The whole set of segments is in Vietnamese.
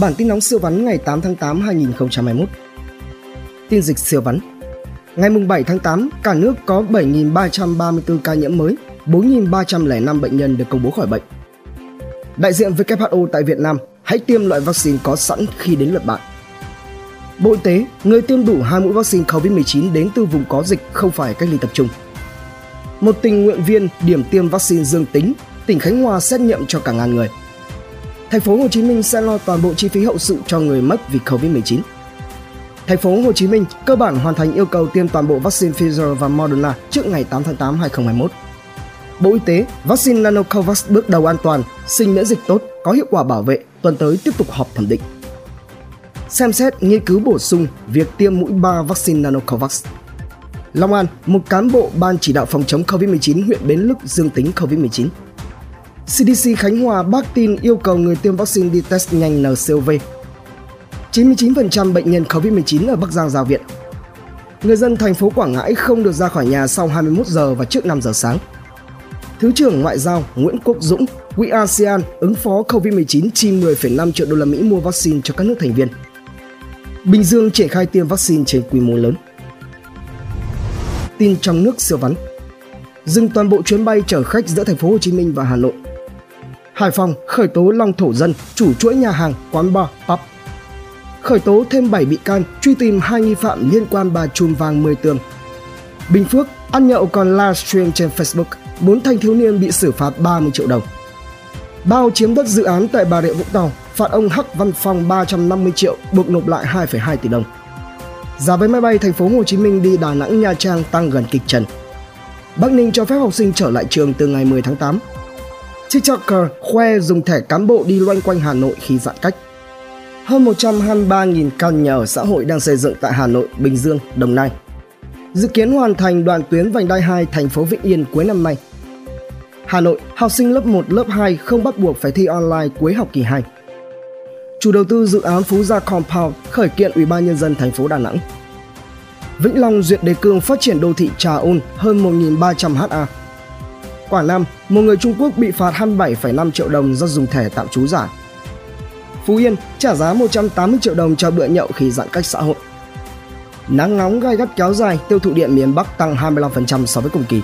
Bản tin nóng siêu vắn ngày 8 tháng 8 2021. Tin dịch siêu vắn. Ngày 7 tháng 8, cả nước có 7.334 ca nhiễm mới, 4.305 bệnh nhân được công bố khỏi bệnh. Đại diện WHO tại Việt Nam, hãy tiêm loại vaccine có sẵn khi đến lượt bạn. Bộ Y tế, người tiêm đủ hai mũi vaccine COVID-19 đến từ vùng có dịch không phải cách ly tập trung. Một tình nguyện viên điểm tiêm vaccine dương tính, tỉnh Khánh Hòa xét nghiệm cho cả ngàn người – Thành phố Hồ Chí Minh sẽ lo toàn bộ chi phí hậu sự cho người mất vì Covid-19. Thành phố Hồ Chí Minh cơ bản hoàn thành yêu cầu tiêm toàn bộ vaccine Pfizer và Moderna trước ngày 8 tháng 8 2021. Bộ Y tế, vaccine Nanocovax bước đầu an toàn, sinh miễn dịch tốt, có hiệu quả bảo vệ, tuần tới tiếp tục họp thẩm định. Xem xét nghiên cứu bổ sung việc tiêm mũi 3 vaccine Nanocovax. Long An, một cán bộ ban chỉ đạo phòng chống COVID-19 huyện Bến Lức dương tính COVID-19. CDC Khánh Hòa bác tin yêu cầu người tiêm vaccine đi test nhanh NCOV. 99% bệnh nhân COVID-19 ở Bắc Giang ra viện. Người dân thành phố Quảng Ngãi không được ra khỏi nhà sau 21 giờ và trước 5 giờ sáng. Thứ trưởng Ngoại giao Nguyễn Quốc Dũng, quỹ ASEAN ứng phó COVID-19 chi 10,5 triệu đô la Mỹ mua vaccine cho các nước thành viên. Bình Dương triển khai tiêm vaccine trên quy mô lớn. Tin trong nước siêu vắn. Dừng toàn bộ chuyến bay chở khách giữa thành phố Hồ Chí Minh và Hà Nội Hải Phòng khởi tố Long Thổ Dân, chủ chuỗi nhà hàng, quán bar, pub. Khởi tố thêm 7 bị can, truy tìm hai nghi phạm liên quan bà chùm vàng 10 tường. Bình Phước, ăn nhậu còn livestream trên Facebook, bốn thanh thiếu niên bị xử phạt 30 triệu đồng. Bao chiếm đất dự án tại Bà Rịa Vũng Tàu, phạt ông Hắc Văn Phong 350 triệu, buộc nộp lại 2,2 tỷ đồng. Giá vé máy bay thành phố Hồ Chí Minh đi Đà Nẵng Nha Trang tăng gần kịch trần. Bắc Ninh cho phép học sinh trở lại trường từ ngày 10 tháng 8. TikToker khoe dùng thẻ cán bộ đi loanh quanh Hà Nội khi giãn cách. Hơn 123.000 căn nhà ở xã hội đang xây dựng tại Hà Nội, Bình Dương, Đồng Nai. Dự kiến hoàn thành đoạn tuyến vành đai 2 thành phố Vĩnh Yên cuối năm nay. Hà Nội, học sinh lớp 1, lớp 2 không bắt buộc phải thi online cuối học kỳ 2. Chủ đầu tư dự án Phú Gia Compound khởi kiện Ủy ban nhân dân thành phố Đà Nẵng. Vĩnh Long duyệt đề cương phát triển đô thị Trà Ôn hơn 1.300 ha Quảng Nam, một người Trung Quốc bị phạt 27,5 triệu đồng do dùng thẻ tạm trú giả. Phú Yên trả giá 180 triệu đồng cho bữa nhậu khi giãn cách xã hội. Nắng nóng gai gắt kéo dài, tiêu thụ điện miền Bắc tăng 25% so với cùng kỳ.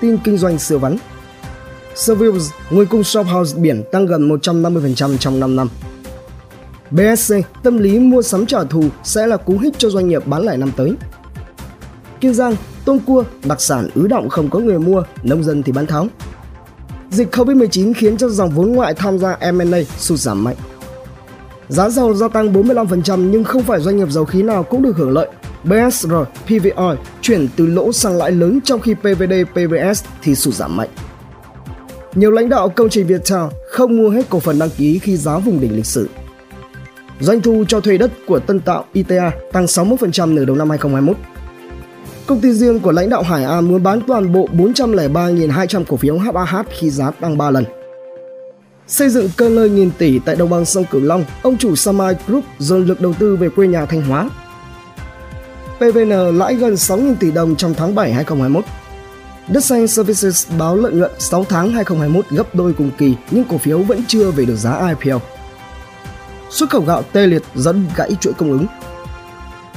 Tin kinh doanh siêu vắn Servius, nguồn cung shophouse biển tăng gần 150% trong 5 năm. BSC, tâm lý mua sắm trả thù sẽ là cú hích cho doanh nghiệp bán lẻ năm tới. Kiên Giang, tôm cua, đặc sản ứ động không có người mua, nông dân thì bán tháo. Dịch Covid-19 khiến cho dòng vốn ngoại tham gia M&A sụt giảm mạnh. Giá dầu gia tăng 45% nhưng không phải doanh nghiệp dầu khí nào cũng được hưởng lợi. BSR, PVR chuyển từ lỗ sang lãi lớn trong khi PVD, PVS thì sụt giảm mạnh. Nhiều lãnh đạo công trình Viettel không mua hết cổ phần đăng ký khi giá vùng đỉnh lịch sử. Doanh thu cho thuê đất của Tân Tạo ITA tăng 61% nửa đầu năm 2021 Công ty riêng của lãnh đạo Hải An muốn bán toàn bộ 403.200 cổ phiếu HAH khi giá tăng 3 lần. Xây dựng cơ lơi nghìn tỷ tại đồng bằng sông Cửu Long, ông chủ Samai Group dồn lực đầu tư về quê nhà Thanh Hóa. PVN lãi gần 6.000 tỷ đồng trong tháng 7 2021. Đất xanh Services báo lợi nhuận 6 tháng 2021 gấp đôi cùng kỳ nhưng cổ phiếu vẫn chưa về được giá IPO. Xuất khẩu gạo tê liệt dẫn gãy chuỗi cung ứng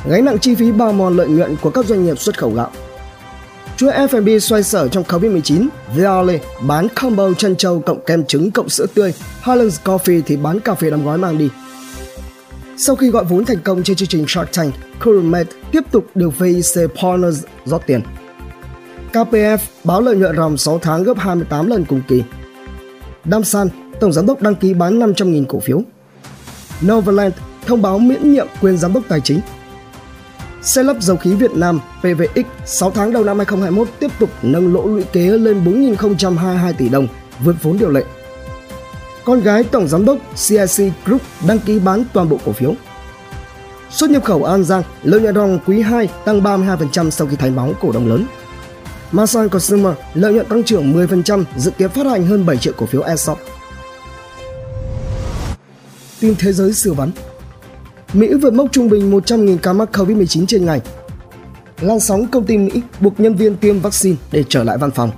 gánh nặng chi phí bao mòn lợi nhuận của các doanh nghiệp xuất khẩu gạo. Chuỗi F&B xoay sở trong Covid-19, Viale bán combo chân trâu cộng kem trứng cộng sữa tươi, Highlands Coffee thì bán cà phê đóng gói mang đi. Sau khi gọi vốn thành công trên chương trình Shark Tank, Kurumet tiếp tục được VIC Partners rót tiền. KPF báo lợi nhuận ròng 6 tháng gấp 28 lần cùng kỳ. Damsan, tổng giám đốc đăng ký bán 500.000 cổ phiếu. Novaland thông báo miễn nhiệm quyền giám đốc tài chính Xe lắp dầu khí Việt Nam PVX 6 tháng đầu năm 2021 tiếp tục nâng lỗ lũy kế lên 4.022 tỷ đồng, vượt vốn điều lệ. Con gái Tổng Giám đốc CIC Group đăng ký bán toàn bộ cổ phiếu. Xuất nhập khẩu An Giang, lợi nhuận ròng quý 2 tăng 32% sau khi thay bóng cổ đông lớn. Masan Consumer lợi nhuận tăng trưởng 10%, dự kiến phát hành hơn 7 triệu cổ phiếu ESOP. Tin thế giới siêu vắn Mỹ vượt mốc trung bình 100.000 ca mắc COVID-19 trên ngày. Lan sóng công ty Mỹ buộc nhân viên tiêm vaccine để trở lại văn phòng.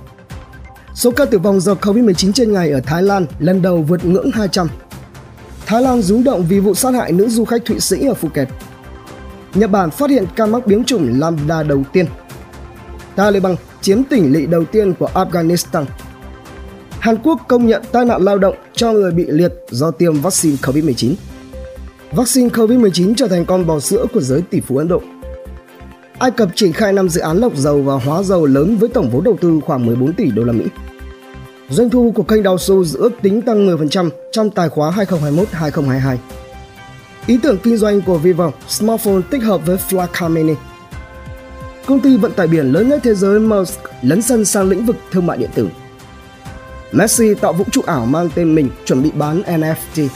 Số ca tử vong do COVID-19 trên ngày ở Thái Lan lần đầu vượt ngưỡng 200. Thái Lan rúng động vì vụ sát hại nữ du khách Thụy Sĩ ở Phuket. Nhật Bản phát hiện ca mắc biến chủng Lambda đầu tiên. Taliban chiếm tỉnh lỵ đầu tiên của Afghanistan. Hàn Quốc công nhận tai nạn lao động cho người bị liệt do tiêm vaccine COVID-19. Vaccine COVID-19 trở thành con bò sữa của giới tỷ phú Ấn Độ. Ai Cập triển khai 5 dự án lọc dầu và hóa dầu lớn với tổng vốn đầu tư khoảng 14 tỷ đô la Mỹ. Doanh thu của kênh Dow Jones ước tính tăng 10% trong tài khóa 2021-2022. Ý tưởng kinh doanh của Vivo, smartphone tích hợp với Flash Mini. Công ty vận tải biển lớn nhất thế giới Maersk lấn sân sang lĩnh vực thương mại điện tử. Messi tạo vũ trụ ảo mang tên mình chuẩn bị bán NFT.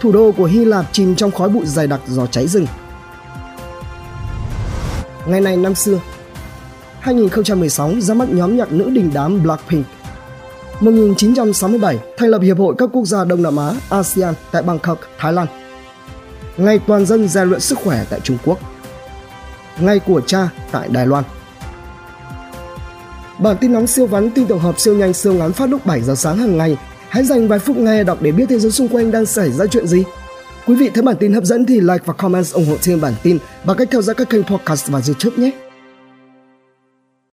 Thủ đô của Hy Lạp chìm trong khói bụi dày đặc do cháy rừng. Ngày này năm xưa, 2016 ra mắt nhóm nhạc nữ đình đám Blackpink 1967 thành lập Hiệp hội các quốc gia Đông Nam Á ASEAN tại Bangkok, Thái Lan. Ngày toàn dân rèn luyện sức khỏe tại Trung Quốc. Ngày của cha tại Đài Loan. Bản tin nóng siêu vắn tin tổng hợp siêu nhanh siêu ngắn phát lúc 7 giờ sáng hàng ngày. Hãy dành vài phút nghe đọc để biết thế giới xung quanh đang xảy ra chuyện gì. Quý vị thấy bản tin hấp dẫn thì like và comment ủng hộ thêm bản tin bằng cách theo dõi các kênh podcast và YouTube nhé.